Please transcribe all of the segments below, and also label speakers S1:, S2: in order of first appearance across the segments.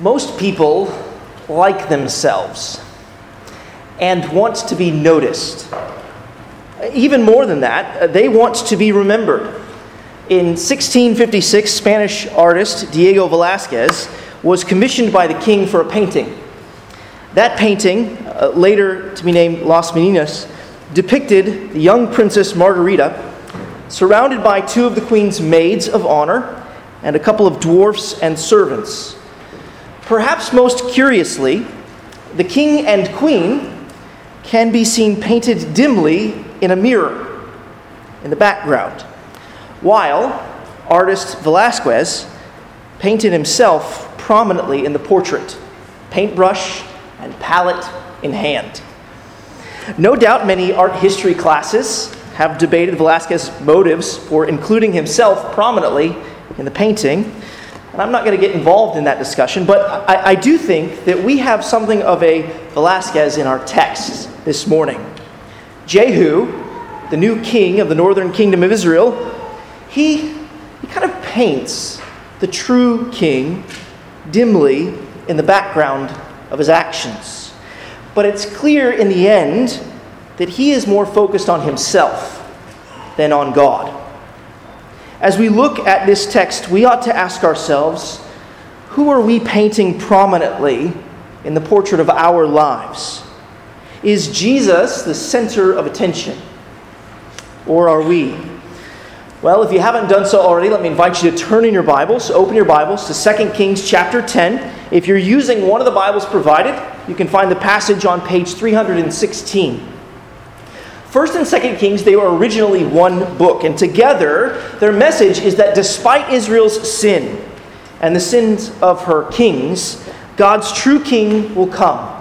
S1: Most people like themselves and want to be noticed. Even more than that, they want to be remembered. In 1656, Spanish artist Diego Velázquez was commissioned by the king for a painting. That painting, uh, later to be named Las Meninas, depicted the young princess Margarita surrounded by two of the queen's maids of honor and a couple of dwarfs and servants. Perhaps most curiously, the king and queen can be seen painted dimly in a mirror in the background, while artist Velázquez painted himself prominently in the portrait, paintbrush and palette in hand. No doubt many art history classes have debated Velázquez's motives for including himself prominently in the painting. I'm not going to get involved in that discussion, but I, I do think that we have something of a Velázquez in our text this morning. Jehu, the new king of the northern kingdom of Israel, he, he kind of paints the true king dimly in the background of his actions. But it's clear in the end that he is more focused on himself than on God. As we look at this text, we ought to ask ourselves who are we painting prominently in the portrait of our lives? Is Jesus the center of attention? Or are we? Well, if you haven't done so already, let me invite you to turn in your Bibles, open your Bibles to 2 Kings chapter 10. If you're using one of the Bibles provided, you can find the passage on page 316. First and Second Kings, they were originally one book, and together their message is that despite Israel's sin and the sins of her kings, God's true king will come.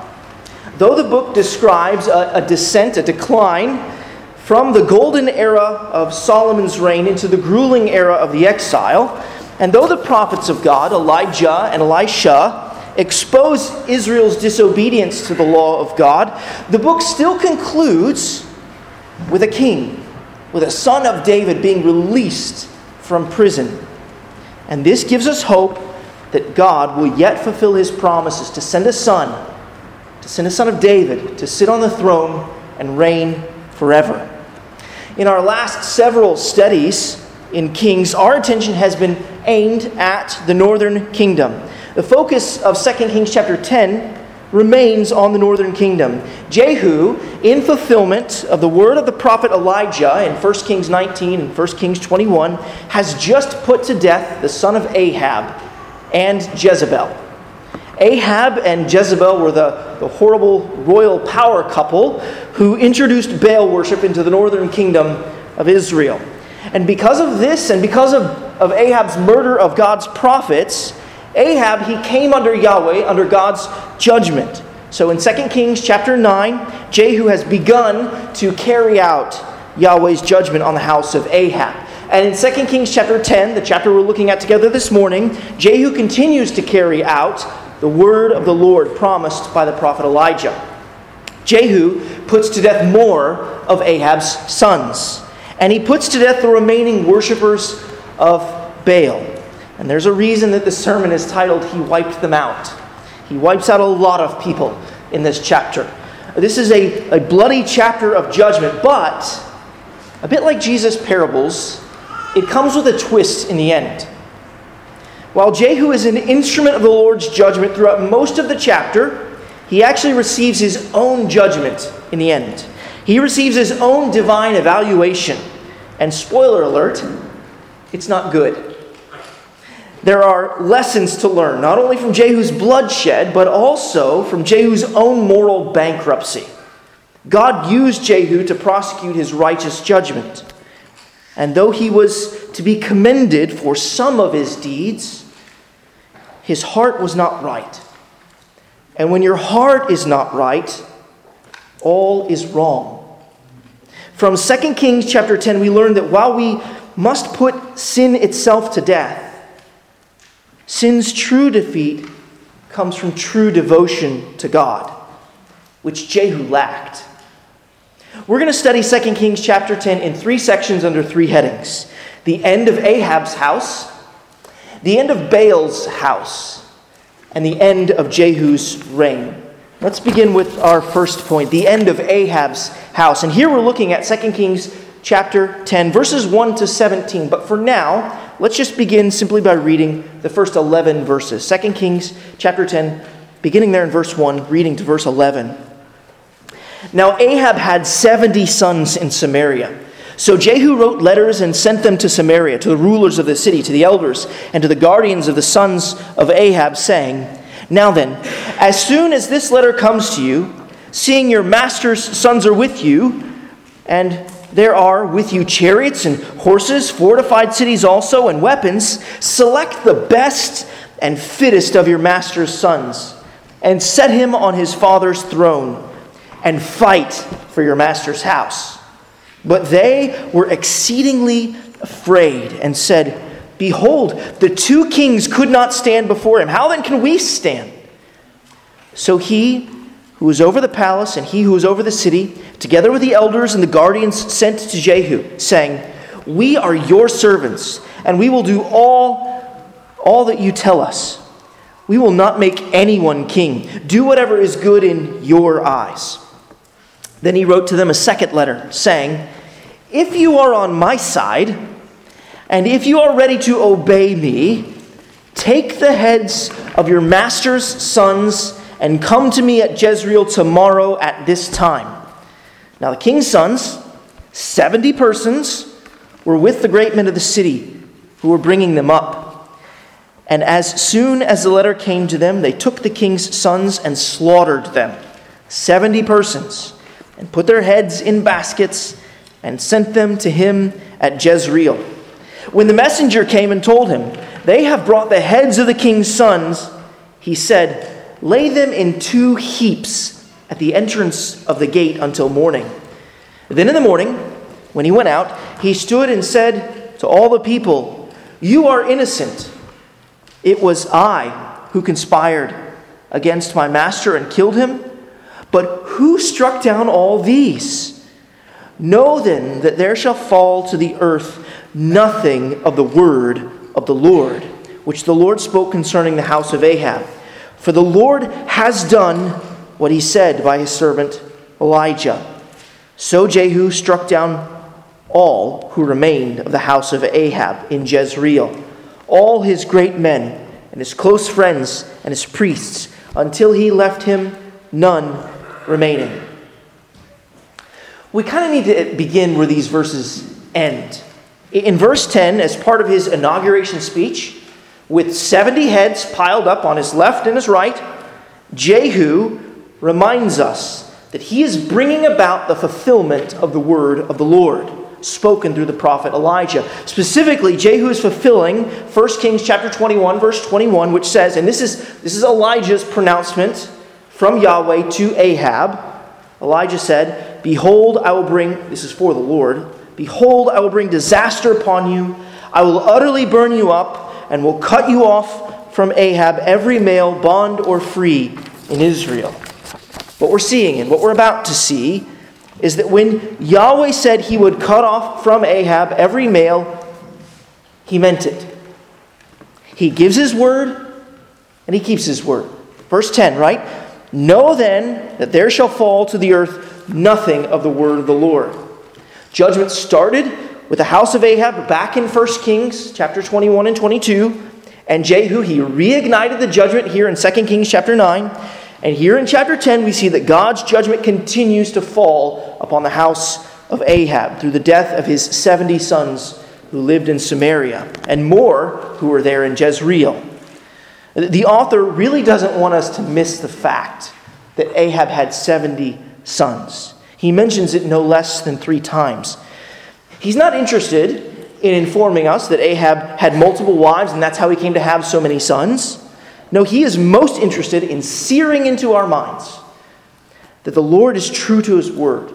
S1: Though the book describes a, a descent, a decline from the golden era of Solomon's reign into the grueling era of the exile, and though the prophets of God, Elijah and Elisha, expose Israel's disobedience to the law of God, the book still concludes with a king, with a son of David being released from prison. And this gives us hope that God will yet fulfill his promises to send a son, to send a son of David to sit on the throne and reign forever. In our last several studies in Kings, our attention has been aimed at the northern kingdom. The focus of 2 Kings chapter 10 remains on the northern kingdom. Jehu, in fulfillment of the word of the prophet Elijah in 1 Kings 19 and 1 Kings 21, has just put to death the son of Ahab and Jezebel. Ahab and Jezebel were the, the horrible royal power couple who introduced Baal worship into the northern kingdom of Israel. And because of this, and because of, of Ahab's murder of God's prophets, Ahab, he came under Yahweh, under God's judgment. So in 2 Kings chapter 9, Jehu has begun to carry out Yahweh's judgment on the house of Ahab. And in 2 Kings chapter 10, the chapter we're looking at together this morning, Jehu continues to carry out the word of the Lord promised by the prophet Elijah. Jehu puts to death more of Ahab's sons, and he puts to death the remaining worshippers of Baal. And there's a reason that the sermon is titled, He Wiped Them Out. He wipes out a lot of people in this chapter. This is a, a bloody chapter of judgment, but a bit like Jesus' parables, it comes with a twist in the end. While Jehu is an instrument of the Lord's judgment throughout most of the chapter, he actually receives his own judgment in the end. He receives his own divine evaluation. And spoiler alert, it's not good there are lessons to learn, not only from Jehu's bloodshed, but also from Jehu's own moral bankruptcy. God used Jehu to prosecute his righteous judgment. And though he was to be commended for some of his deeds, his heart was not right. And when your heart is not right, all is wrong. From 2 Kings chapter 10, we learn that while we must put sin itself to death, Sin's true defeat comes from true devotion to God, which Jehu lacked. We're going to study 2 Kings chapter 10 in three sections under three headings the end of Ahab's house, the end of Baal's house, and the end of Jehu's reign. Let's begin with our first point the end of Ahab's house. And here we're looking at 2 Kings chapter 10, verses 1 to 17. But for now, let's just begin simply by reading the first 11 verses. 2 Kings chapter 10, beginning there in verse 1, reading to verse 11. Now Ahab had 70 sons in Samaria. So Jehu wrote letters and sent them to Samaria, to the rulers of the city, to the elders, and to the guardians of the sons of Ahab, saying, Now then, as soon as this letter comes to you, seeing your master's sons are with you, and there are with you chariots and horses, fortified cities also, and weapons, select the best and fittest of your master's sons, and set him on his father's throne, and fight for your master's house. But they were exceedingly afraid and said, Behold, the two kings could not stand before him. How then can we stand? So he who was over the palace and he who was over the city, together with the elders and the guardians, sent to Jehu, saying, We are your servants, and we will do all, all that you tell us. We will not make anyone king. Do whatever is good in your eyes. Then he wrote to them a second letter, saying, If you are on my side, and if you are ready to obey me, take the heads of your master's sons and come to me at Jezreel tomorrow at this time. Now the king's sons, 70 persons, were with the great men of the city who were bringing them up. And as soon as the letter came to them, they took the king's sons and slaughtered them, 70 persons and put their heads in baskets and sent them to him at Jezreel. When the messenger came and told him, They have brought the heads of the king's sons, he said, Lay them in two heaps at the entrance of the gate until morning. Then in the morning, when he went out, he stood and said to all the people, You are innocent. It was I who conspired against my master and killed him. But who struck down all these? Know then that there shall fall to the earth nothing of the word of the Lord, which the Lord spoke concerning the house of Ahab. For the Lord has done what he said by his servant Elijah. So Jehu struck down all who remained of the house of Ahab in Jezreel, all his great men and his close friends and his priests, until he left him none remaining. We kind of need to begin where these verses end. In verse 10, as part of his inauguration speech, with 70 heads piled up on his left and his right, Jehu reminds us that he is bringing about the fulfillment of the word of the Lord spoken through the prophet Elijah. Specifically, Jehu is fulfilling 1 Kings chapter 21 verse 21 which says and this is this is Elijah's pronouncement from Yahweh to Ahab, Elijah said, Behold, I will bring, this is for the Lord, behold, I will bring disaster upon you. I will utterly burn you up and will cut you off from Ahab, every male, bond or free, in Israel. What we're seeing and what we're about to see is that when Yahweh said he would cut off from Ahab every male, he meant it. He gives his word and he keeps his word. Verse 10, right? Know then that there shall fall to the earth nothing of the word of the Lord. Judgment started with the house of Ahab back in 1 Kings chapter 21 and 22. And Jehu, he reignited the judgment here in 2 Kings chapter 9. And here in chapter 10, we see that God's judgment continues to fall upon the house of Ahab through the death of his 70 sons who lived in Samaria, and more who were there in Jezreel. The author really doesn't want us to miss the fact that Ahab had 70 sons. He mentions it no less than three times. He's not interested in informing us that Ahab had multiple wives and that's how he came to have so many sons. No, he is most interested in searing into our minds that the Lord is true to his word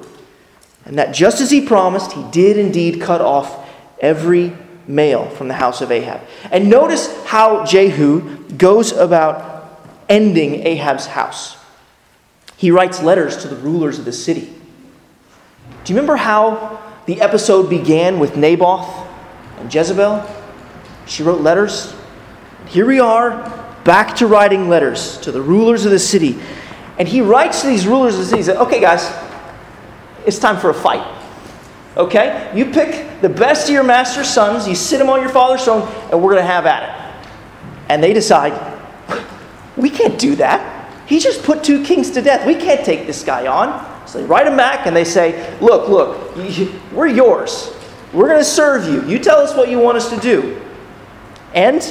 S1: and that just as he promised, he did indeed cut off every male from the house of Ahab. And notice how Jehu goes about ending Ahab's house. He writes letters to the rulers of the city. Do you remember how the episode began with Naboth and Jezebel? She wrote letters. Here we are back to writing letters to the rulers of the city. And he writes to these rulers of the city, he says, Okay, guys, it's time for a fight. Okay? You pick the best of your master's sons, you sit them on your father's throne, and we're going to have at it. And they decide, we can't do that. He just put two kings to death. We can't take this guy on. So they write him back and they say, Look, look, we're yours. We're going to serve you. You tell us what you want us to do. And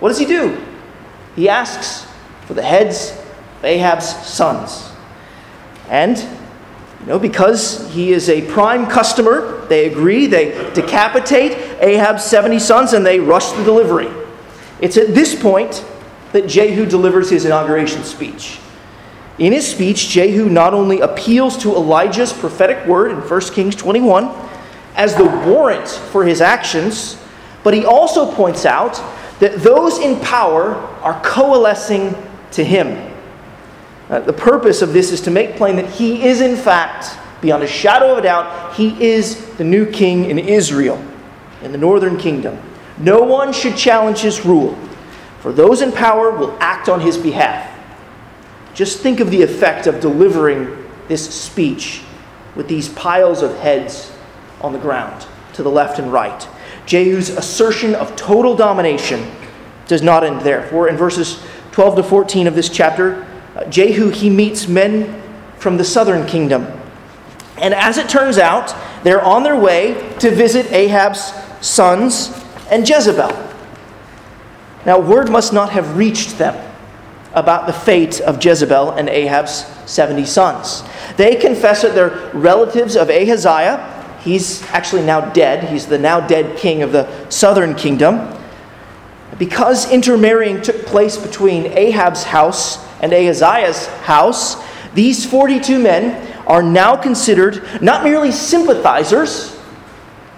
S1: what does he do? He asks for the heads of Ahab's sons. And you know, because he is a prime customer, they agree. They decapitate Ahab's 70 sons and they rush the delivery. It's at this point that Jehu delivers his inauguration speech. In his speech, Jehu not only appeals to Elijah's prophetic word in 1 Kings 21 as the warrant for his actions, but he also points out that those in power are coalescing to him. Uh, the purpose of this is to make plain that he is, in fact, beyond a shadow of a doubt, he is the new king in Israel, in the northern kingdom. No one should challenge his rule, for those in power will act on his behalf. Just think of the effect of delivering this speech with these piles of heads on the ground to the left and right. Jehu's assertion of total domination does not end there. For in verses 12 to 14 of this chapter, uh, Jehu, he meets men from the southern kingdom. And as it turns out, they're on their way to visit Ahab's sons and Jezebel. Now, word must not have reached them about the fate of Jezebel and Ahab's 70 sons. They confess that they're relatives of Ahaziah. He's actually now dead. He's the now dead king of the southern kingdom. Because intermarrying took place between Ahab's house and Ahaziah's house, these 42 men are now considered not merely sympathizers,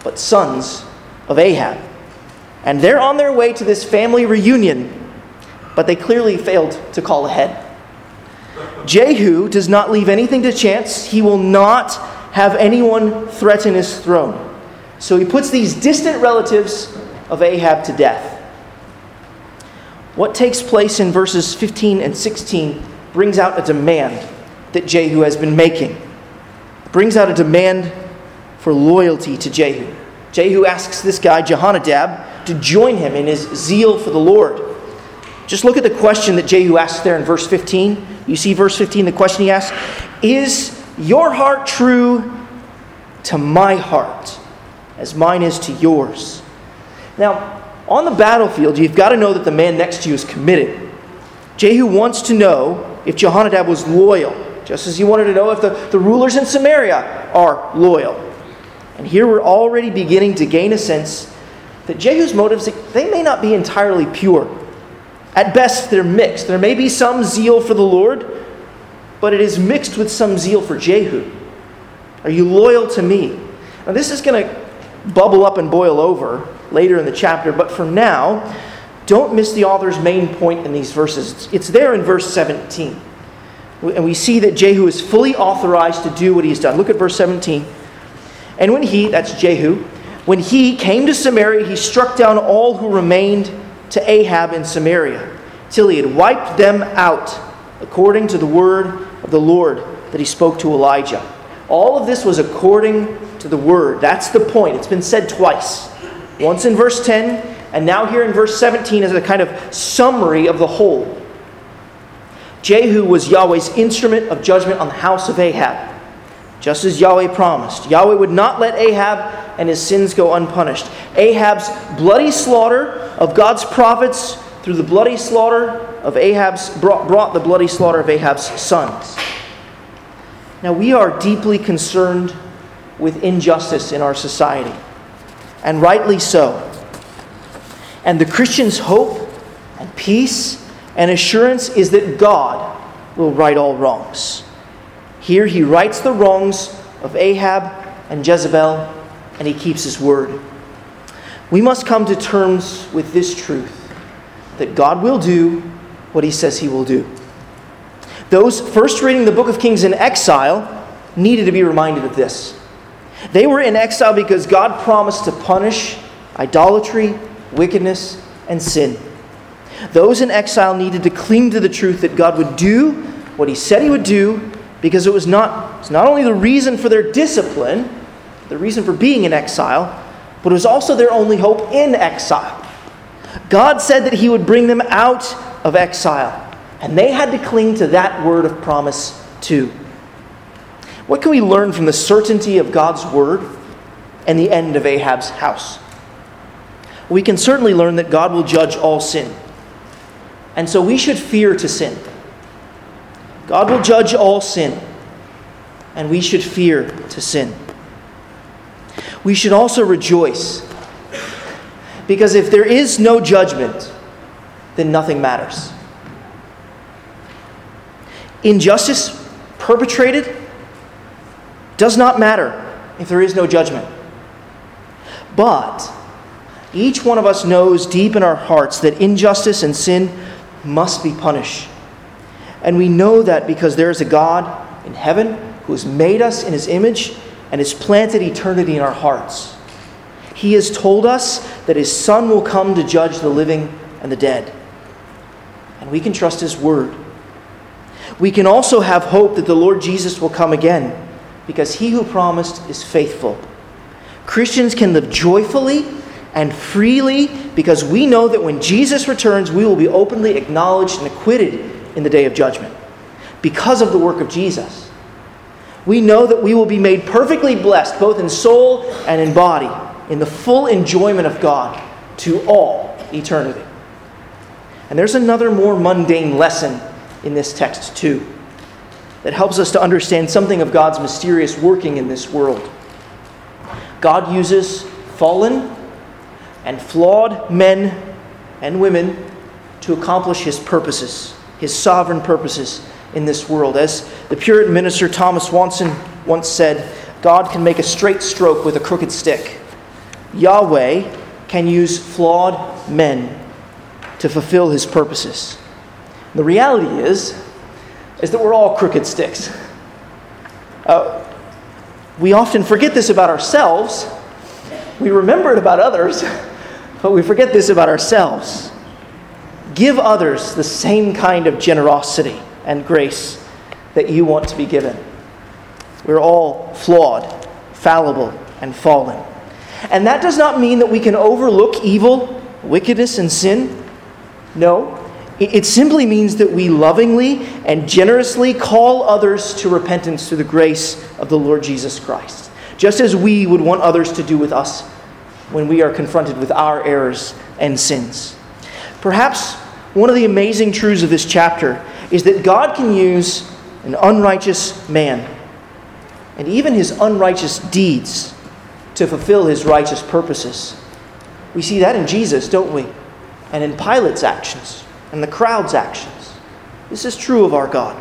S1: but sons of Ahab. And they're on their way to this family reunion, but they clearly failed to call ahead. Jehu does not leave anything to chance. He will not have anyone threaten his throne. So he puts these distant relatives of Ahab to death. What takes place in verses 15 and 16 brings out a demand that Jehu has been making. It brings out a demand for loyalty to Jehu. Jehu asks this guy, Jehonadab, to join him in his zeal for the Lord. Just look at the question that Jehu asks there in verse 15. You see, verse 15, the question he asks Is your heart true to my heart, as mine is to yours? Now, on the battlefield, you've got to know that the man next to you is committed. Jehu wants to know if Jehonadab was loyal, just as he wanted to know if the, the rulers in Samaria are loyal. And here we're already beginning to gain a sense that Jehu's motives, they may not be entirely pure. At best, they're mixed. There may be some zeal for the Lord, but it is mixed with some zeal for Jehu. Are you loyal to me? Now, this is going to bubble up and boil over later in the chapter, but for now, don't miss the author's main point in these verses. It's there in verse 17. And we see that Jehu is fully authorized to do what he's done. Look at verse 17. And when he, that's Jehu, when he came to Samaria, he struck down all who remained to Ahab in Samaria, till he had wiped them out, according to the word of the Lord that he spoke to Elijah. All of this was according to the word. That's the point. It's been said twice. Once in verse 10, and now here in verse 17 as a kind of summary of the whole. Jehu was Yahweh's instrument of judgment on the house of Ahab, just as Yahweh promised. Yahweh would not let Ahab and his sins go unpunished. Ahab's bloody slaughter of God's prophets through the bloody slaughter of Ahab's brought, brought the bloody slaughter of Ahab's sons. Now we are deeply concerned with injustice in our society, and rightly so. And the Christian's hope and peace and assurance is that God will right all wrongs. Here he rights the wrongs of Ahab and Jezebel, and he keeps his word. We must come to terms with this truth that God will do what he says he will do. Those first reading the book of Kings in exile needed to be reminded of this. They were in exile because God promised to punish idolatry, wickedness, and sin. Those in exile needed to cling to the truth that God would do what he said he would do because it was not, it's not only the reason for their discipline, the reason for being in exile, but it was also their only hope in exile. God said that he would bring them out of exile, and they had to cling to that word of promise too. What can we learn from the certainty of God's word and the end of Ahab's house? We can certainly learn that God will judge all sin. And so we should fear to sin. God will judge all sin, and we should fear to sin. We should also rejoice, because if there is no judgment, then nothing matters. Injustice perpetrated does not matter if there is no judgment. But each one of us knows deep in our hearts that injustice and sin must be punished. And we know that because there is a God in heaven who has made us in his image and has planted eternity in our hearts. He has told us that his Son will come to judge the living and the dead. And we can trust his word. We can also have hope that the Lord Jesus will come again because he who promised is faithful. Christians can live joyfully and freely because we know that when Jesus returns, we will be openly acknowledged and acquitted in the day of judgment because of the work of Jesus. We know that we will be made perfectly blessed, both in soul and in body, in the full enjoyment of God to all eternity. And there's another more mundane lesson in this text, too that helps us to understand something of God's mysterious working in this world. God uses fallen and flawed men and women to accomplish his purposes, his sovereign purposes in this world. As the Puritan minister Thomas Watson once said, God can make a straight stroke with a crooked stick. Yahweh can use flawed men to fulfill his purposes. The reality is, is that we're all crooked sticks. Uh, we often forget this about ourselves. We remember it about others, but we forget this about ourselves. Give others the same kind of generosity and grace that you want to be given. We're all flawed, fallible, and fallen. And that does not mean that we can overlook evil, wickedness, and sin. No, it simply means that we lovingly and generously call others to repentance through the grace of the Lord Jesus Christ, just as we would want others to do with us when we are confronted with our errors and sins. Perhaps one of the amazing truths of this chapter is that God can use an unrighteous man and even his unrighteous deeds to fulfill his righteous purposes. We see that in Jesus, don't we? And in Pilate's actions and the crowd's actions. This is true of our God.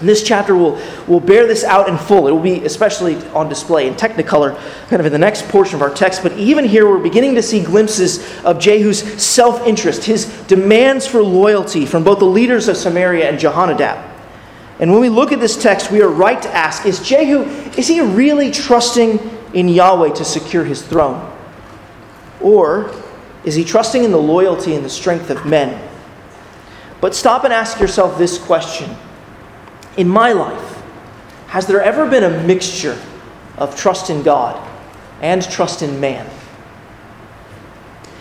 S1: This chapter will, will bear this out in full. It will be especially on display in Technicolor, kind of in the next portion of our text. But even here, we're beginning to see glimpses of Jehu's self interest, his demands for loyalty from both the leaders of Samaria and Jehonadab. And when we look at this text, we are right to ask is Jehu, is he really trusting in Yahweh to secure his throne? Or is he trusting in the loyalty and the strength of men? But stop and ask yourself this question In my life, has there ever been a mixture of trust in God and trust in man?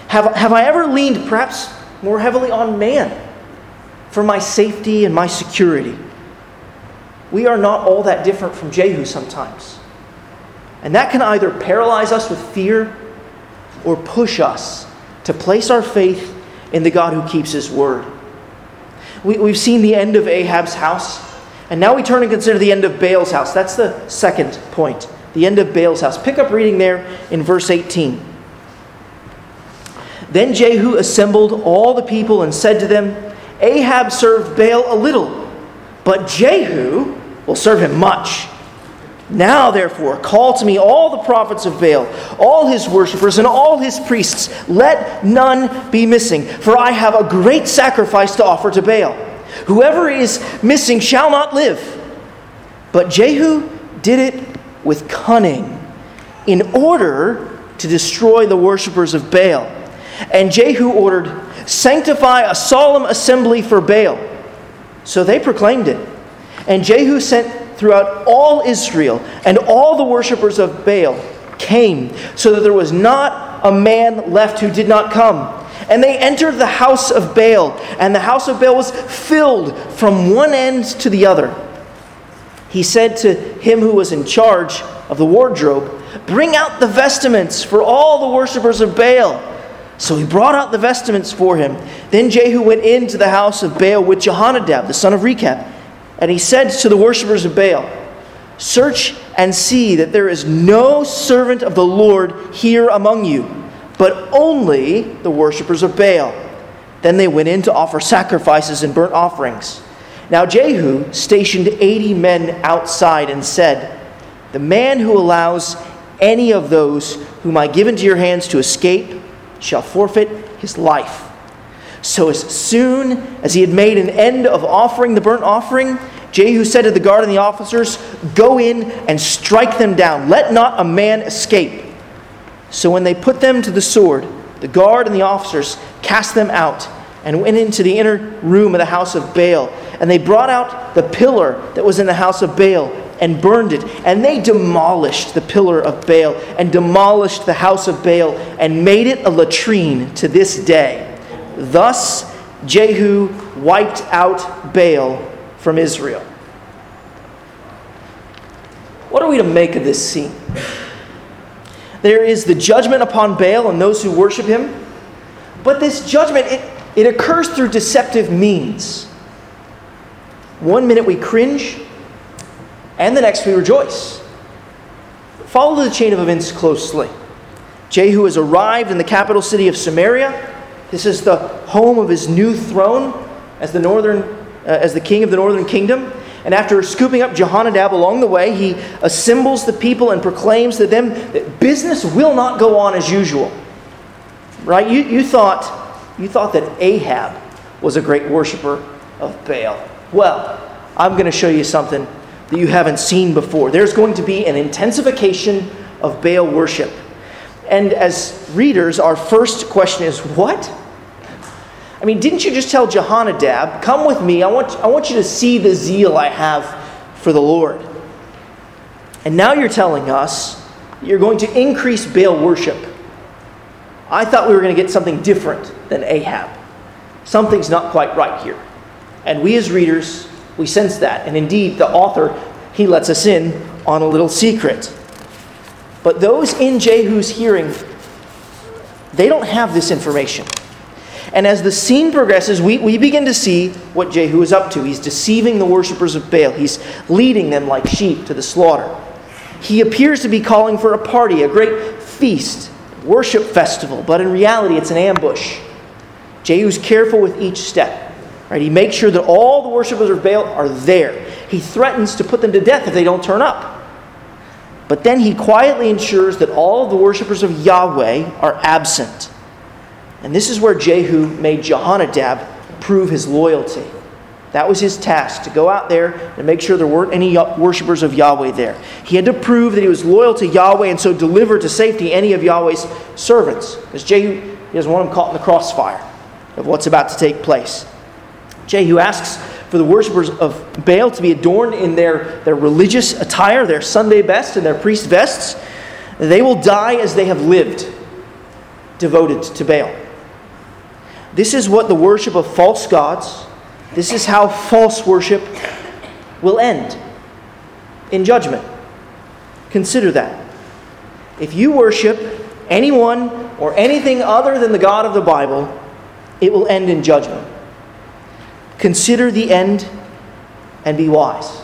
S1: Have, have I ever leaned perhaps more heavily on man for my safety and my security? We are not all that different from Jehu sometimes. And that can either paralyze us with fear or push us to place our faith in the God who keeps his word. We, we've seen the end of Ahab's house, and now we turn and consider the end of Baal's house. That's the second point. The end of Baal's house. Pick up reading there in verse 18. Then Jehu assembled all the people and said to them, Ahab served Baal a little, but Jehu will serve him much. Now, therefore, call to me all the prophets of Baal, all his worshippers, and all his priests. Let none be missing, for I have a great sacrifice to offer to Baal. Whoever is missing shall not live. But Jehu did it with cunning in order to destroy the worshippers of Baal. And Jehu ordered, Sanctify a solemn assembly for Baal. So they proclaimed it. And Jehu sent throughout all Israel, and all the worshippers of Baal came, so that there was not a man left who did not come. And they entered the house of Baal, and the house of Baal was filled from one end to the other. He said to him who was in charge of the wardrobe, Bring out the vestments for all the worshippers of Baal. So he brought out the vestments for him. Then Jehu went into the house of Baal with Jehonadab, the son of Rechab. And he said to the worshippers of Baal, Search and see that there is no servant of the Lord here among you, but only the worshippers of Baal. Then they went in to offer sacrifices and burnt offerings. Now Jehu stationed 80 men outside and said, The man who allows any of those whom I give into your hands to escape shall forfeit his life. So as soon as he had made an end of offering the burnt offering, Jehu said to the guard and the officers, Go in and strike them down. Let not a man escape. So when they put them to the sword, the guard and the officers cast them out and went into the inner room of the house of Baal. And they brought out the pillar that was in the house of Baal and burned it. And they demolished the pillar of Baal and demolished the house of Baal and made it a latrine to this day. Thus Jehu wiped out Baal from Israel. What are we to make of this scene? There is the judgment upon Baal and those who worship him, but this judgment, it, it occurs through deceptive means. One minute we cringe, and the next we rejoice. Follow the chain of events closely. Jehu has arrived in the capital city of Samaria. This is the home of his new throne as the northern uh, as the king of the northern kingdom. And after scooping up Jehonadab along the way, he assembles the people and proclaims to them that business will not go on as usual. Right? You, you, thought, you thought that Ahab was a great worshiper of Baal. Well, I'm going to show you something that you haven't seen before. There's going to be an intensification of Baal worship. And as readers, our first question is what? I mean, didn't you just tell Jehonadab, come with me? I want, I want you to see the zeal I have for the Lord. And now you're telling us you're going to increase Baal worship. I thought we were going to get something different than Ahab. Something's not quite right here. And we as readers, we sense that. And indeed, the author, he lets us in on a little secret. But those in Jehu's hearing, they don't have this information. And as the scene progresses, we, we begin to see what Jehu is up to. He's deceiving the worshippers of Baal, he's leading them like sheep to the slaughter. He appears to be calling for a party, a great feast, worship festival, but in reality, it's an ambush. Jehu's careful with each step. Right? He makes sure that all the worshippers of Baal are there. He threatens to put them to death if they don't turn up. But then he quietly ensures that all of the worshippers of Yahweh are absent. And this is where Jehu made Jehonadab prove his loyalty. That was his task, to go out there and make sure there weren't any worshippers of Yahweh there. He had to prove that he was loyal to Yahweh and so deliver to safety any of Yahweh's servants. Because Jehu he doesn't want them caught in the crossfire of what's about to take place. Jehu asks for the worshippers of Baal to be adorned in their, their religious attire, their Sunday best and their priest vests. They will die as they have lived, devoted to Baal. This is what the worship of false gods, this is how false worship will end in judgment. Consider that. If you worship anyone or anything other than the God of the Bible, it will end in judgment. Consider the end and be wise.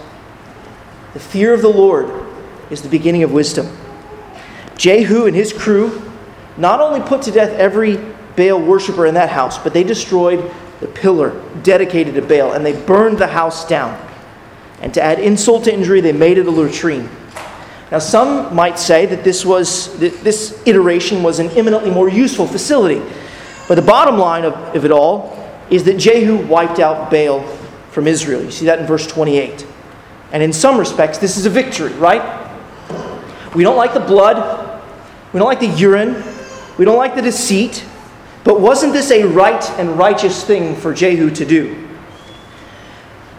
S1: The fear of the Lord is the beginning of wisdom. Jehu and his crew not only put to death every Baal worshiper in that house, but they destroyed the pillar dedicated to Baal and they burned the house down. And to add insult to injury, they made it a latrine. Now, some might say that this was that this iteration was an eminently more useful facility. But the bottom line of, of it all is that Jehu wiped out Baal from Israel. You see that in verse 28. And in some respects, this is a victory, right? We don't like the blood. We don't like the urine. We don't like the deceit. But wasn't this a right and righteous thing for Jehu to do?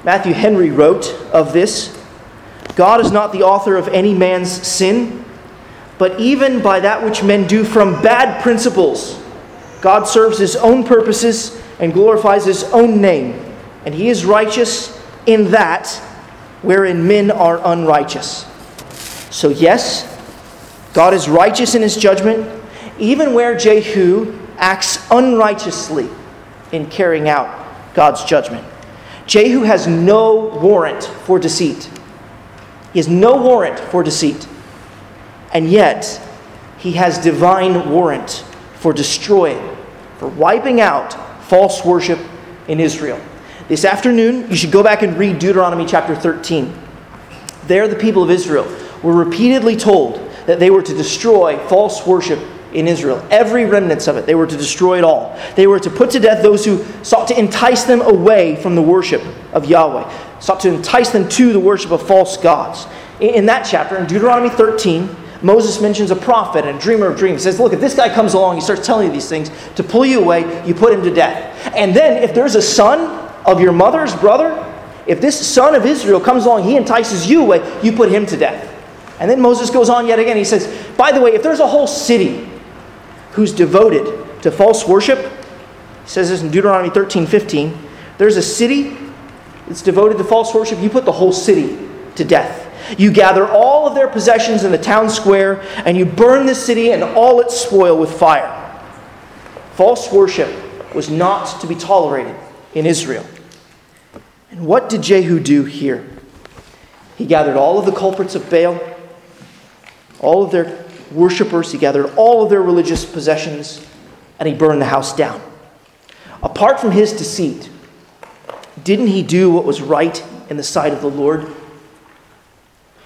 S1: Matthew Henry wrote of this God is not the author of any man's sin, but even by that which men do from bad principles, God serves his own purposes and glorifies his own name, and he is righteous in that wherein men are unrighteous. So, yes, God is righteous in his judgment, even where Jehu acts unrighteously in carrying out God's judgment. Jehu has no warrant for deceit. He has no warrant for deceit. And yet, he has divine warrant for destroying, for wiping out false worship in Israel. This afternoon, you should go back and read Deuteronomy chapter 13. There, the people of Israel were repeatedly told that they were to destroy false worship in Israel. Every remnants of it, they were to destroy it all. They were to put to death those who sought to entice them away from the worship of Yahweh, sought to entice them to the worship of false gods. In that chapter, in Deuteronomy 13, Moses mentions a prophet and a dreamer of dreams. He says, Look, if this guy comes along, he starts telling you these things, to pull you away, you put him to death. And then, if there's a son of your mother's brother, if this son of Israel comes along, he entices you away, you put him to death. And then Moses goes on yet again. He says, By the way, if there's a whole city who's devoted to false worship, he says this in Deuteronomy 13 15, there's a city that's devoted to false worship, you put the whole city to death. You gather all of their possessions in the town square, and you burn the city and all its spoil with fire. False worship was not to be tolerated in Israel. And what did Jehu do here? He gathered all of the culprits of Baal, all of their worshippers, he gathered all of their religious possessions, and he burned the house down. Apart from his deceit, didn't he do what was right in the sight of the Lord?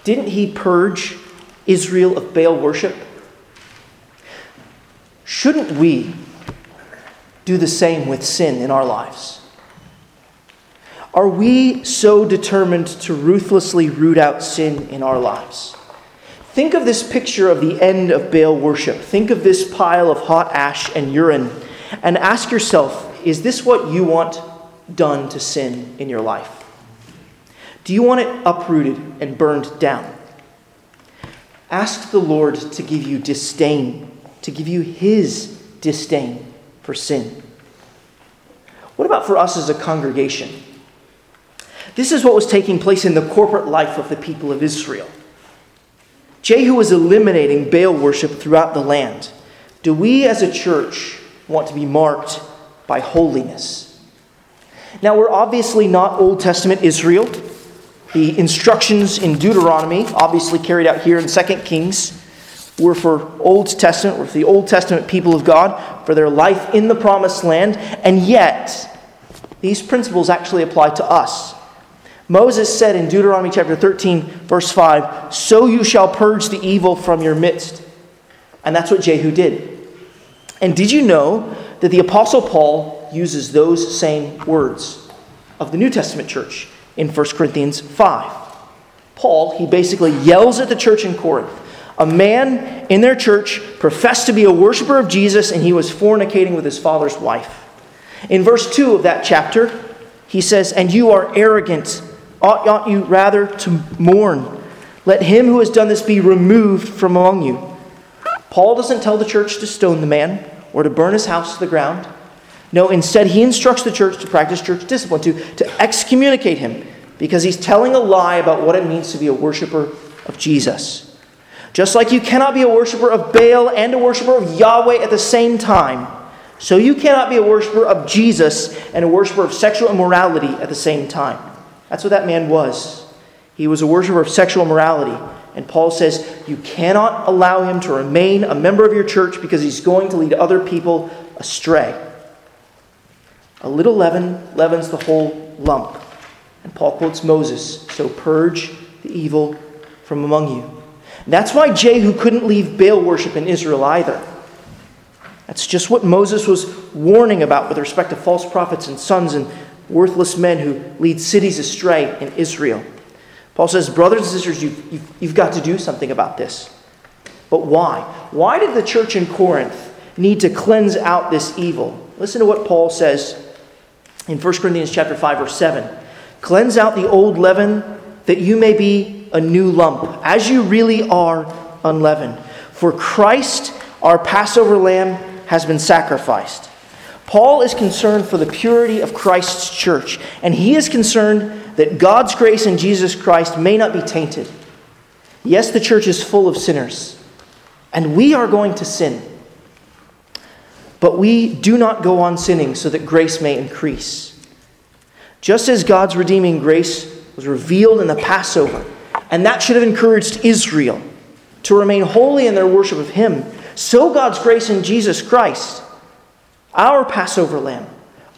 S1: Didn't he purge Israel of Baal worship? Shouldn't we do the same with sin in our lives? Are we so determined to ruthlessly root out sin in our lives? Think of this picture of the end of Baal worship. Think of this pile of hot ash and urine and ask yourself is this what you want done to sin in your life? Do you want it uprooted and burned down? Ask the Lord to give you disdain, to give you His disdain for sin. What about for us as a congregation? This is what was taking place in the corporate life of the people of Israel. Jehu is eliminating Baal worship throughout the land. Do we as a church want to be marked by holiness? Now, we're obviously not Old Testament Israel. The instructions in Deuteronomy, obviously carried out here in 2 Kings, were for Old Testament, were for the Old Testament people of God, for their life in the promised land, and yet these principles actually apply to us. Moses said in Deuteronomy chapter 13, verse 5, So you shall purge the evil from your midst. And that's what Jehu did. And did you know that the Apostle Paul uses those same words of the New Testament church? in 1 Corinthians 5. Paul, he basically yells at the church in Corinth. A man in their church professed to be a worshiper of Jesus, and he was fornicating with his father's wife. In verse 2 of that chapter, he says, And you are arrogant. Ought not you rather to mourn? Let him who has done this be removed from among you. Paul doesn't tell the church to stone the man or to burn his house to the ground. No, instead, he instructs the church to practice church discipline, to, to excommunicate him, because he's telling a lie about what it means to be a worshiper of Jesus. Just like you cannot be a worshiper of Baal and a worshiper of Yahweh at the same time, so you cannot be a worshiper of Jesus and a worshiper of sexual immorality at the same time. That's what that man was. He was a worshiper of sexual morality. And Paul says you cannot allow him to remain a member of your church because he's going to lead other people astray. A little leaven leavens the whole lump. And Paul quotes Moses So purge the evil from among you. And that's why Jehu couldn't leave Baal worship in Israel either. That's just what Moses was warning about with respect to false prophets and sons and worthless men who lead cities astray in Israel. Paul says, Brothers and sisters, you've, you've, you've got to do something about this. But why? Why did the church in Corinth need to cleanse out this evil. Listen to what Paul says in 1 Corinthians chapter 5 verse 7. Cleanse out the old leaven that you may be a new lump, as you really are unleavened. For Christ, our Passover lamb, has been sacrificed. Paul is concerned for the purity of Christ's church, and he is concerned that God's grace in Jesus Christ may not be tainted. Yes, the church is full of sinners, and we are going to sin. But we do not go on sinning so that grace may increase. Just as God's redeeming grace was revealed in the Passover, and that should have encouraged Israel to remain holy in their worship of Him, so God's grace in Jesus Christ, our Passover lamb,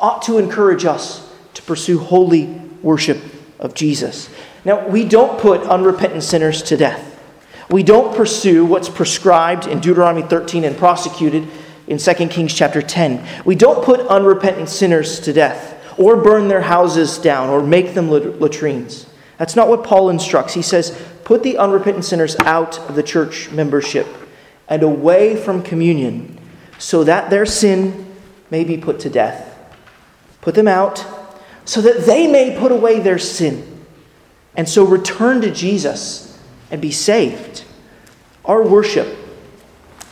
S1: ought to encourage us to pursue holy worship of Jesus. Now, we don't put unrepentant sinners to death. We don't pursue what's prescribed in Deuteronomy 13 and prosecuted in 2 Kings chapter 10. We don't put unrepentant sinners to death or burn their houses down or make them latrines. That's not what Paul instructs. He says, put the unrepentant sinners out of the church membership and away from communion so that their sin may be put to death. Put them out so that they may put away their sin and so return to Jesus and be saved. Our worship,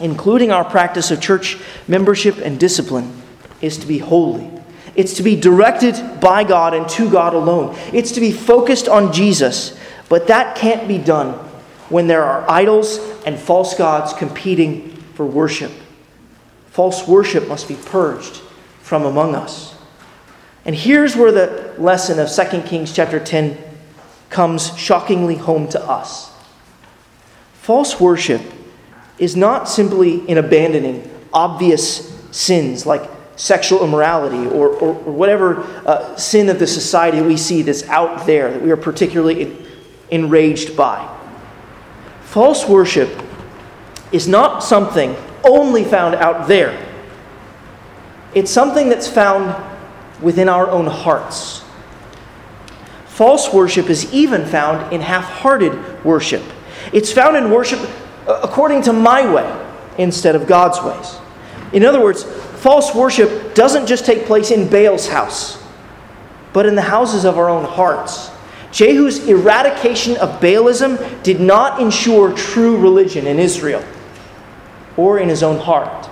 S1: including our practice of church membership and discipline, is to be holy. It's to be directed by God and to God alone. It's to be focused on Jesus. But that can't be done when there are idols and false gods competing for worship. False worship must be purged from among us. And here's where the lesson of 2 Kings chapter 10 comes shockingly home to us. False worship is not simply in abandoning obvious sins like sexual immorality or, or, or whatever uh, sin of the society we see that's out there that we are particularly enraged by. False worship is not something only found out there, it's something that's found within our own hearts. False worship is even found in half hearted worship. It's found in worship uh, according to my way instead of God's ways. In other words, false worship doesn't just take place in Baal's house, but in the houses of our own hearts. Jehu's eradication of Baalism did not ensure true religion in Israel or in his own heart.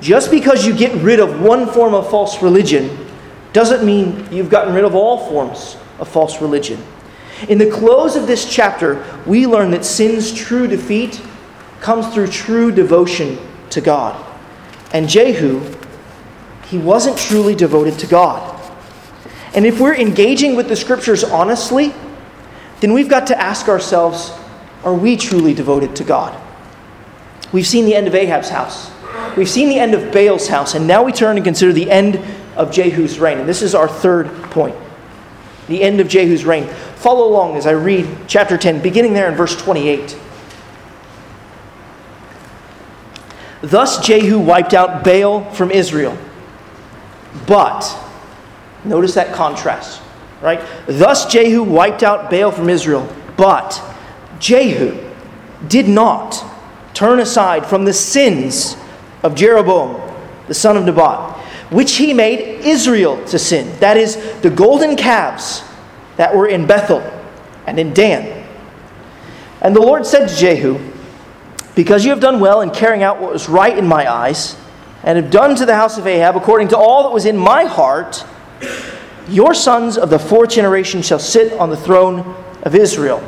S1: Just because you get rid of one form of false religion doesn't mean you've gotten rid of all forms of false religion. In the close of this chapter, we learn that sin's true defeat comes through true devotion to God. And Jehu, he wasn't truly devoted to God. And if we're engaging with the scriptures honestly, then we've got to ask ourselves are we truly devoted to God? We've seen the end of Ahab's house. We've seen the end of Baal's house, and now we turn and consider the end of Jehu's reign. And this is our third point the end of Jehu's reign. Follow along as I read chapter 10, beginning there in verse 28. Thus Jehu wiped out Baal from Israel. But, notice that contrast, right? Thus Jehu wiped out Baal from Israel. But Jehu did not turn aside from the sins of Jeroboam, the son of Nebat, which he made Israel to sin. That is, the golden calves that were in Bethel and in Dan. And the Lord said to Jehu, because you have done well in carrying out what was right in my eyes, and have done to the house of Ahab according to all that was in my heart, your sons of the fourth generation shall sit on the throne of Israel.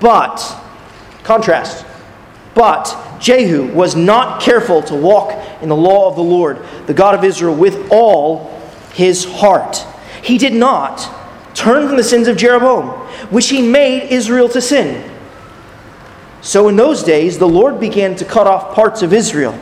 S1: But, contrast, but Jehu was not careful to walk in the law of the Lord, the God of Israel, with all his heart. He did not turn from the sins of Jeroboam, which he made Israel to sin so in those days, the Lord began to cut off parts of Israel.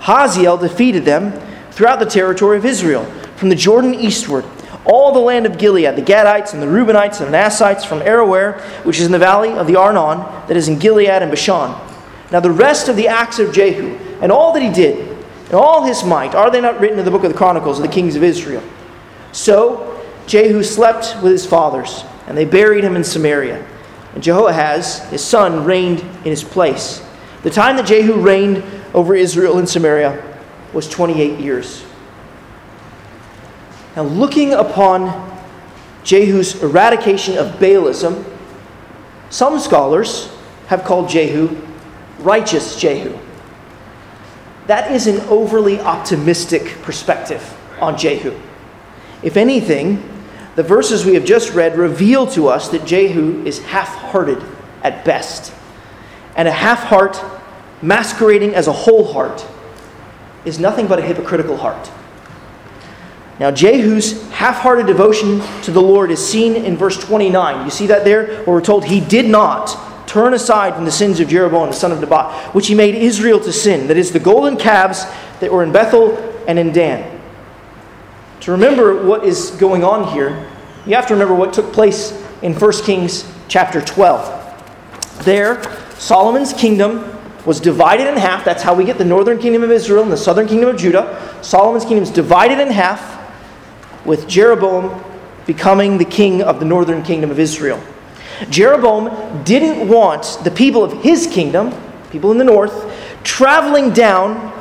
S1: Hazael defeated them throughout the territory of Israel, from the Jordan eastward, all the land of Gilead, the Gadites and the Reubenites and the Manassites from Aroer, which is in the valley of the Arnon, that is in Gilead and Bashan. Now the rest of the acts of Jehu, and all that he did, and all his might, are they not written in the book of the Chronicles of the kings of Israel? So Jehu slept with his fathers, and they buried him in Samaria. And Jehoahaz, his son, reigned in his place. The time that Jehu reigned over Israel and Samaria was 28 years. Now, looking upon Jehu's eradication of Baalism, some scholars have called Jehu righteous Jehu. That is an overly optimistic perspective on Jehu. If anything, the verses we have just read reveal to us that Jehu is half hearted at best. And a half heart masquerading as a whole heart is nothing but a hypocritical heart. Now, Jehu's half hearted devotion to the Lord is seen in verse 29. You see that there? Where we're told he did not turn aside from the sins of Jeroboam the son of Nebat, which he made Israel to sin. That is, the golden calves that were in Bethel and in Dan. To remember what is going on here, you have to remember what took place in 1 Kings chapter 12. There, Solomon's kingdom was divided in half. That's how we get the northern kingdom of Israel and the southern kingdom of Judah. Solomon's kingdom is divided in half, with Jeroboam becoming the king of the northern kingdom of Israel. Jeroboam didn't want the people of his kingdom, people in the north, traveling down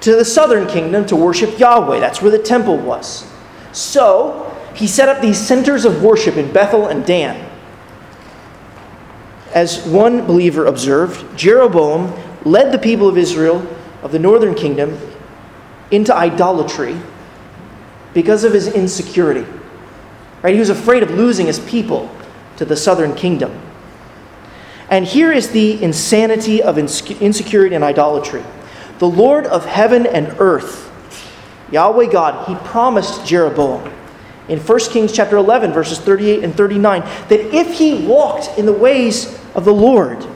S1: to the southern kingdom to worship Yahweh. That's where the temple was. So, he set up these centers of worship in Bethel and Dan. As one believer observed, Jeroboam led the people of Israel of the northern kingdom into idolatry because of his insecurity. Right? He was afraid of losing his people to the southern kingdom. And here is the insanity of insecurity and idolatry. The Lord of heaven and earth, Yahweh God, he promised Jeroboam in 1 Kings chapter 11 verses 38 and 39 that if he walked in the ways of the Lord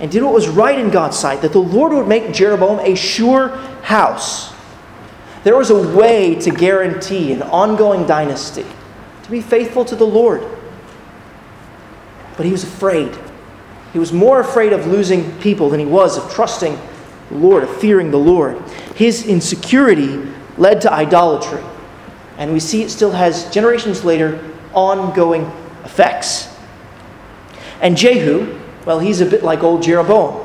S1: and did what was right in God's sight, that the Lord would make Jeroboam a sure house. There was a way to guarantee an ongoing dynasty, to be faithful to the Lord. But he was afraid. He was more afraid of losing people than he was of trusting the Lord, of fearing the Lord. His insecurity led to idolatry. And we see it still has, generations later, ongoing effects. And Jehu, well, he's a bit like old Jeroboam.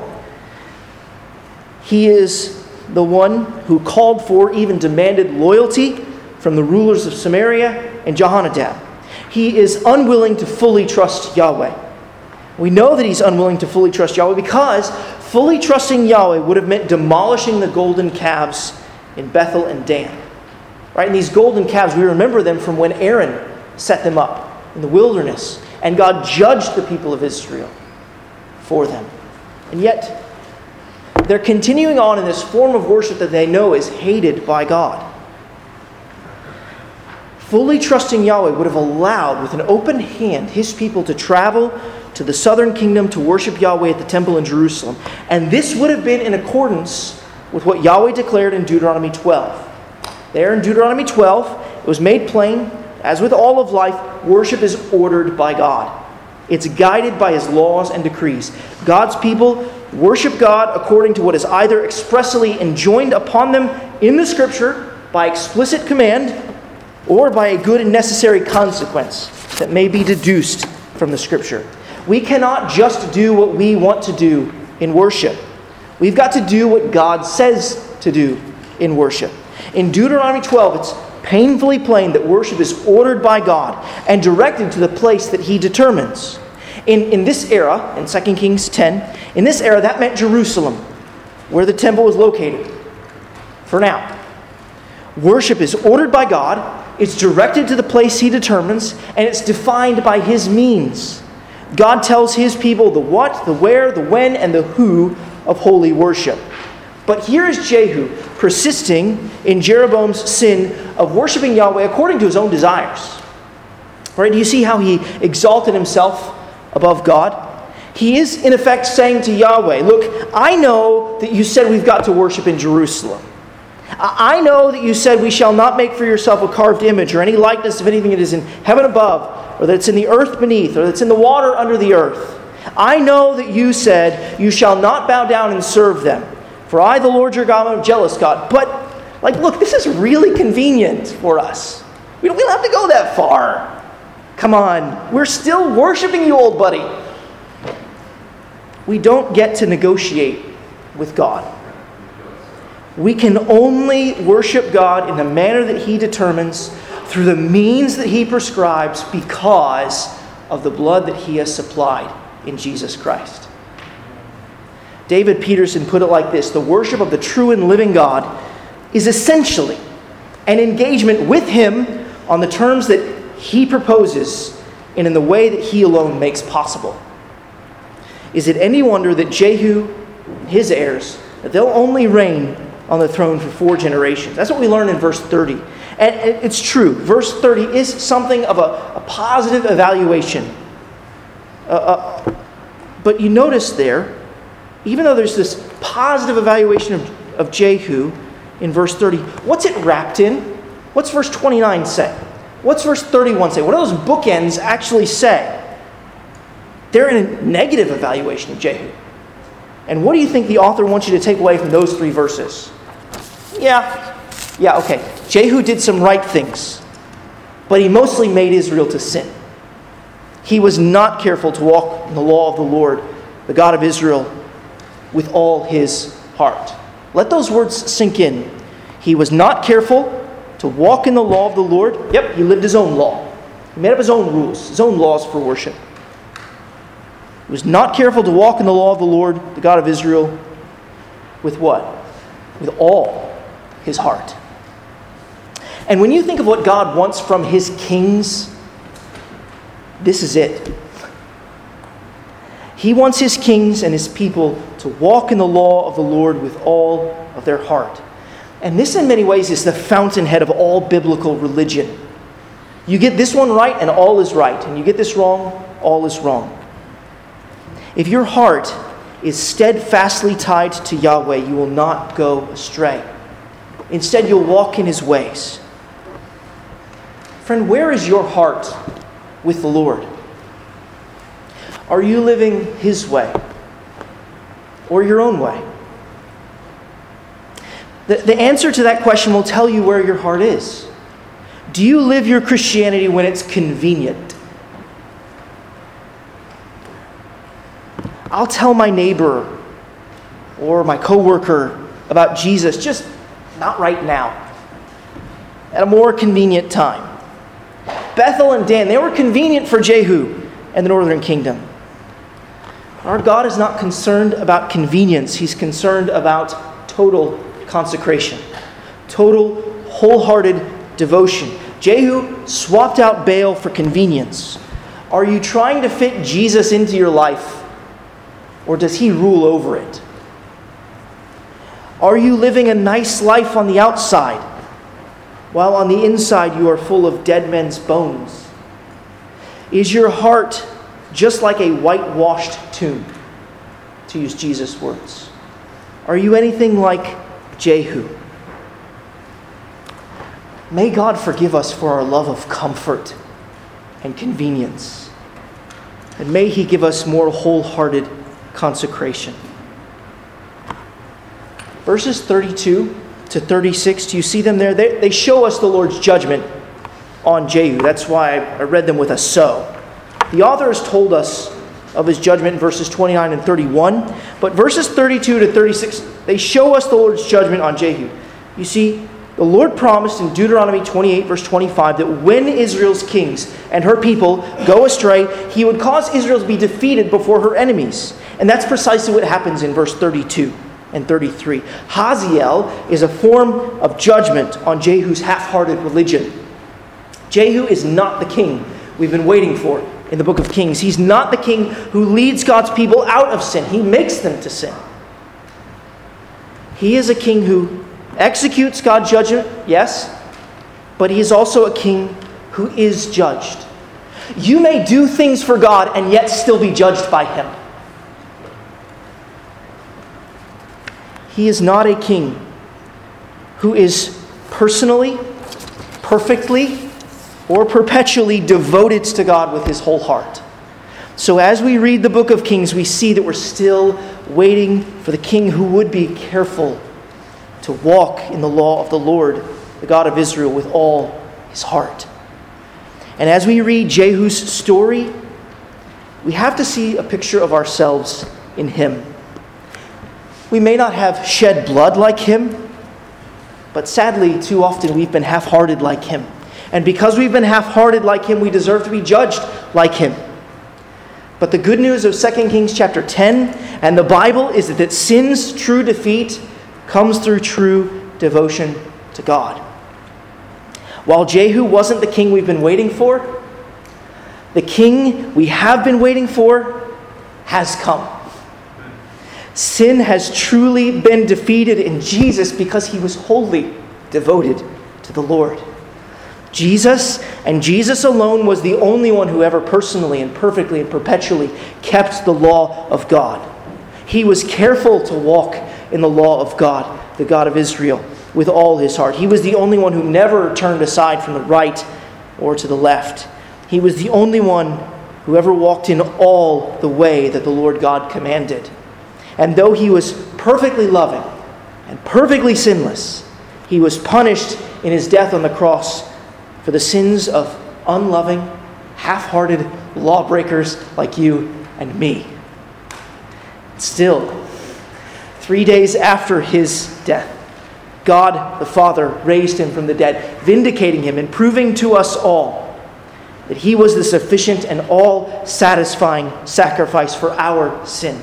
S1: He is the one who called for, even demanded loyalty from the rulers of Samaria and Jehonadab he is unwilling to fully trust Yahweh. We know that he's unwilling to fully trust Yahweh because fully trusting Yahweh would have meant demolishing the golden calves in Bethel and Dan. Right? And these golden calves, we remember them from when Aaron set them up in the wilderness and God judged the people of Israel for them. And yet, they're continuing on in this form of worship that they know is hated by God fully trusting Yahweh would have allowed, with an open hand, his people to travel to the southern kingdom to worship Yahweh at the temple in Jerusalem. And this would have been in accordance with what Yahweh declared in Deuteronomy 12. There in Deuteronomy 12, it was made plain, as with all of life, worship is ordered by God. It's guided by his laws and decrees. God's people worship God according to what is either expressly enjoined upon them in the scripture by explicit command or by a good and necessary consequence that may be deduced from the Scripture. We cannot just do what we want to do in worship. We've got to do what God says to do in worship. In Deuteronomy 12, it's painfully plain that worship is ordered by God and directed to the place that He determines. In, in this era, in 2 Kings 10, in this era, that meant Jerusalem, where the temple was located. For now, worship is ordered by God it's directed to the place He determines, and it's defined by His means. God tells His people the what, the where, the when, and the who of holy worship. But here is Jehu persisting in Jeroboam's sin of worshiping Yahweh according to his own desires. Right? Do you see how he exalted himself above God? He is, in effect, saying to Yahweh, Look, I know that you said we've got to worship in Jerusalem. I know that you said, We shall not make for yourself a carved image or any likeness of anything that is in heaven above, or that's in the earth beneath, or that's in the water under the earth. I know that you said, You shall not bow down and serve them. For I, the Lord your God, am a jealous God. But, like, look, this is really convenient for us. We don't, we don't have to go that far. Come on. We're still worshiping you, old buddy. we don't get to negotiate with God. We can only worship God in the manner that He determines through the means that He prescribes because of the blood that He has supplied in Jesus Christ. David Peterson put it like this The worship of the true and living God is essentially an engagement with Him on the terms that He proposes and in the way that He alone makes possible. Is it any wonder that Jehu and his heirs, that they'll only reign on the throne for four generations? That's what we learn in verse 30. And it's true. Verse 30 is something of a, a positive evaluation. Uh, uh, but you notice there, even though there's this positive evaluation of, of Jehu in verse 30, what's it wrapped in? What's verse 29 say? What's verse 31 say? What do those bookends actually say? They're in a negative evaluation of Jehu. And what do you think the author wants you to take away from those three verses? Yeah, yeah, okay. Jehu did some right things, but he mostly made Israel to sin. He was not careful to walk in the law of the Lord, the God of Israel, with all his heart. Let those words sink in. He was not careful to walk in the law of the Lord. Yep, he lived his own law. He made up his own rules, his own laws for worship. He was not careful to walk in the law of the Lord, the God of Israel, with what? With all his heart. And when you think of what God wants from his kings, this is it. He wants his kings and his people to walk in the law of the Lord with all of their heart. And this, in many ways, is the fountainhead of all biblical religion. You get this one right, and all is right. And you get this wrong, all is wrong. If your heart is steadfastly tied to Yahweh, you will not go astray. Instead, you'll walk in his ways. Friend, where is your heart with the Lord? Are you living his way or your own way? The, the answer to that question will tell you where your heart is. Do you live your Christianity when it's convenient? I'll tell my neighbor or my coworker about Jesus, just not right now, at a more convenient time. Bethel and Dan, they were convenient for Jehu and the northern kingdom. Our God is not concerned about convenience, He's concerned about total consecration, total, wholehearted devotion. Jehu swapped out Baal for convenience. Are you trying to fit Jesus into your life, or does he rule over it? Are you living a nice life on the outside, while on the inside you are full of dead men's bones? Is your heart just like a whitewashed tomb, to use Jesus' words? Are you anything like Jehu. May God forgive us for our love of comfort and convenience. And may He give us more wholehearted consecration. Verses 32 to 36, do you see them there? They, they show us the Lord's judgment on Jehu. That's why I read them with a so. The author has told us of his judgment in verses 29 and 31. But verses 32 to 36, they show us the Lord's judgment on Jehu. You see, the Lord promised in Deuteronomy 28, verse 25, that when Israel's kings and her people go astray, he would cause Israel to be defeated before her enemies. And that's precisely what happens in verse 32 and 33. Hazael is a form of judgment on Jehu's half hearted religion. Jehu is not the king we've been waiting for in the book of Kings. He's not the king who leads God's people out of sin, he makes them to sin. He is a king who executes God's judgment, yes, but he is also a king who is judged. You may do things for God and yet still be judged by him. He is not a king who is personally, perfectly, or perpetually devoted to God with his whole heart. So, as we read the book of Kings, we see that we're still waiting for the king who would be careful to walk in the law of the Lord, the God of Israel, with all his heart. And as we read Jehu's story, we have to see a picture of ourselves in him. We may not have shed blood like him, but sadly, too often we've been half hearted like him. And because we've been half hearted like him, we deserve to be judged like him. But the good news of 2 Kings chapter 10 and the Bible is that sin's true defeat comes through true devotion to God. While Jehu wasn't the king we've been waiting for, the king we have been waiting for has come. Sin has truly been defeated in Jesus because he was wholly devoted to the Lord. Jesus and Jesus alone was the only one who ever personally and perfectly and perpetually kept the law of God. He was careful to walk in the law of God, the God of Israel, with all his heart. He was the only one who never turned aside from the right or to the left. He was the only one who ever walked in all the way that the Lord God commanded. And though he was perfectly loving and perfectly sinless, he was punished in his death on the cross for the sins of unloving, half hearted lawbreakers like you and me. Still, three days after his death, God the Father raised him from the dead, vindicating him and proving to us all that he was the sufficient and all satisfying sacrifice for our sin.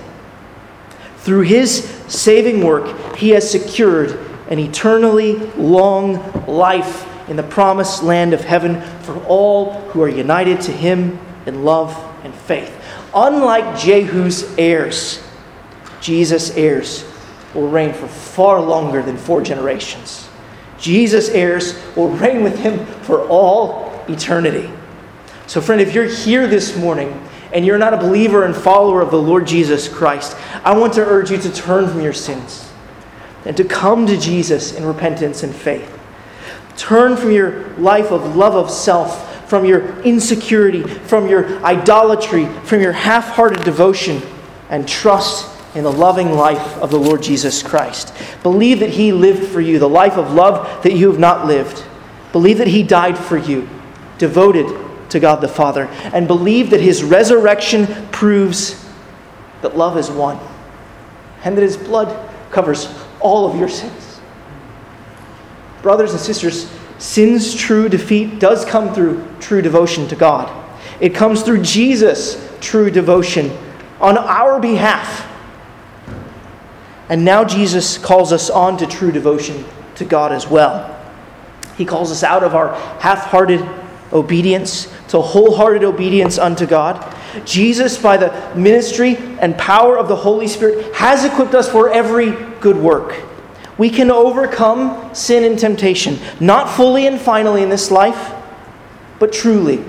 S1: Through his saving work, he has secured an eternally long life in the promised land of heaven for all who are united to him in love and faith. Unlike Jehu's heirs, Jesus' heirs will reign for far longer than four generations. Jesus' heirs will reign with him for all eternity. So, friend, if you're here this morning and you're not a believer and follower of the Lord Jesus Christ, I want to urge you to turn from your sins and to come to Jesus in repentance and faith. Turn from your life of love of self, from your insecurity, from your idolatry, from your half hearted devotion, and trust in the loving life of the Lord Jesus Christ. Believe that He lived for you, the life of love that you have not lived. Believe that He died for you, devoted to God the Father. And believe that His resurrection proves that love is one, and that His blood covers all of your sins brothers and sisters, sin's true defeat does come through true devotion to God. It comes through Jesus' true devotion on our behalf. And now Jesus calls us on to true devotion to God as well. He calls us out of our half hearted obedience to wholehearted obedience unto God. Jesus, by the ministry and power of the Holy Spirit, has equipped us for every good work. We can overcome sin and temptation, not fully and finally in this life, but truly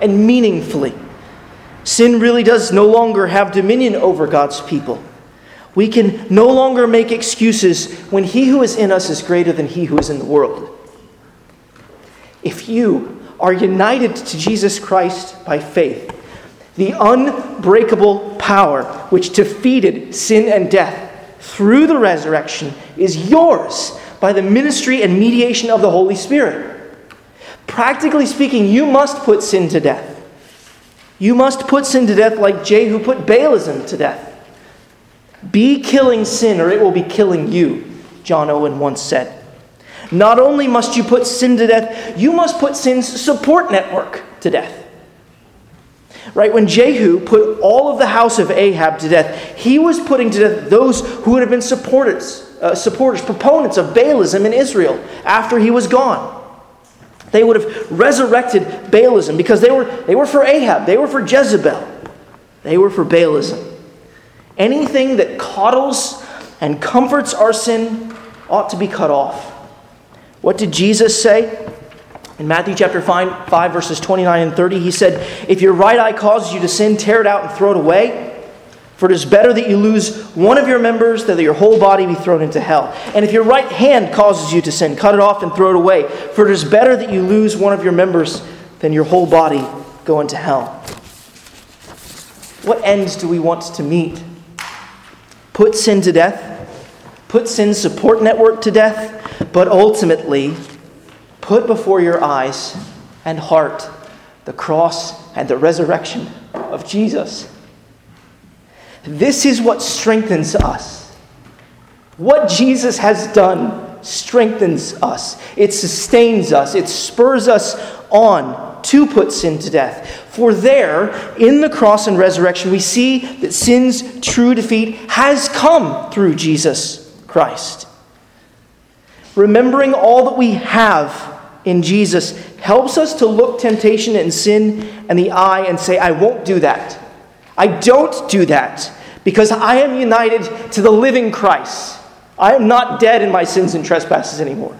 S1: and meaningfully. Sin really does no longer have dominion over God's people. We can no longer make excuses when he who is in us is greater than he who is in the world. If you are united to Jesus Christ by faith, the unbreakable power which defeated sin and death through the resurrection is yours by the ministry and mediation of the Holy Spirit. Practically speaking, you must put sin to death. You must put sin to death like Jehu put Baalism to death. Be killing sin, or it will be killing you, John Owen once said. Not only must you put sin to death, you must put sin's support network to death. Right? When Jehu put all of the house of Ahab to death, he was putting to death those who would have been supporters, uh, supporters, proponents of Baalism in Israel after he was gone. They would have resurrected Baalism because they were, they were for Ahab, they were for Jezebel, they were for Baalism. Anything that coddles and comforts our sin ought to be cut off. What did Jesus say? In Matthew chapter 5, 5, verses 29 and 30, he said, If your right eye causes you to sin, tear it out and throw it away. For it is better that you lose one of your members than that your whole body be thrown into hell. And if your right hand causes you to sin, cut it off and throw it away. For it is better that you lose one of your members than your whole body go into hell. What ends do we want to meet? Put sin to death? Put sin's support network to death? But ultimately, Put before your eyes and heart the cross and the resurrection of Jesus. This is what strengthens us. What Jesus has done strengthens us, it sustains us, it spurs us on to put sin to death. For there, in the cross and resurrection, we see that sin's true defeat has come through Jesus Christ. Remembering all that we have in Jesus helps us to look temptation and sin in the eye and say, I won't do that. I don't do that because I am united to the living Christ. I am not dead in my sins and trespasses anymore.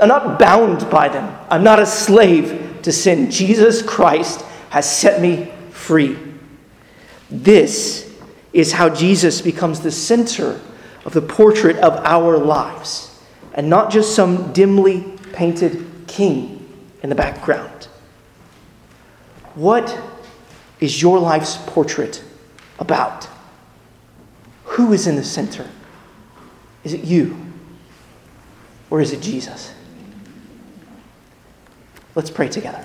S1: I'm not bound by them. I'm not a slave to sin. Jesus Christ has set me free. This is how Jesus becomes the center of the portrait of our lives, and not just some dimly painted king in the background. What is your life's portrait about? Who is in the center? Is it you? Or is it Jesus? Let's pray together.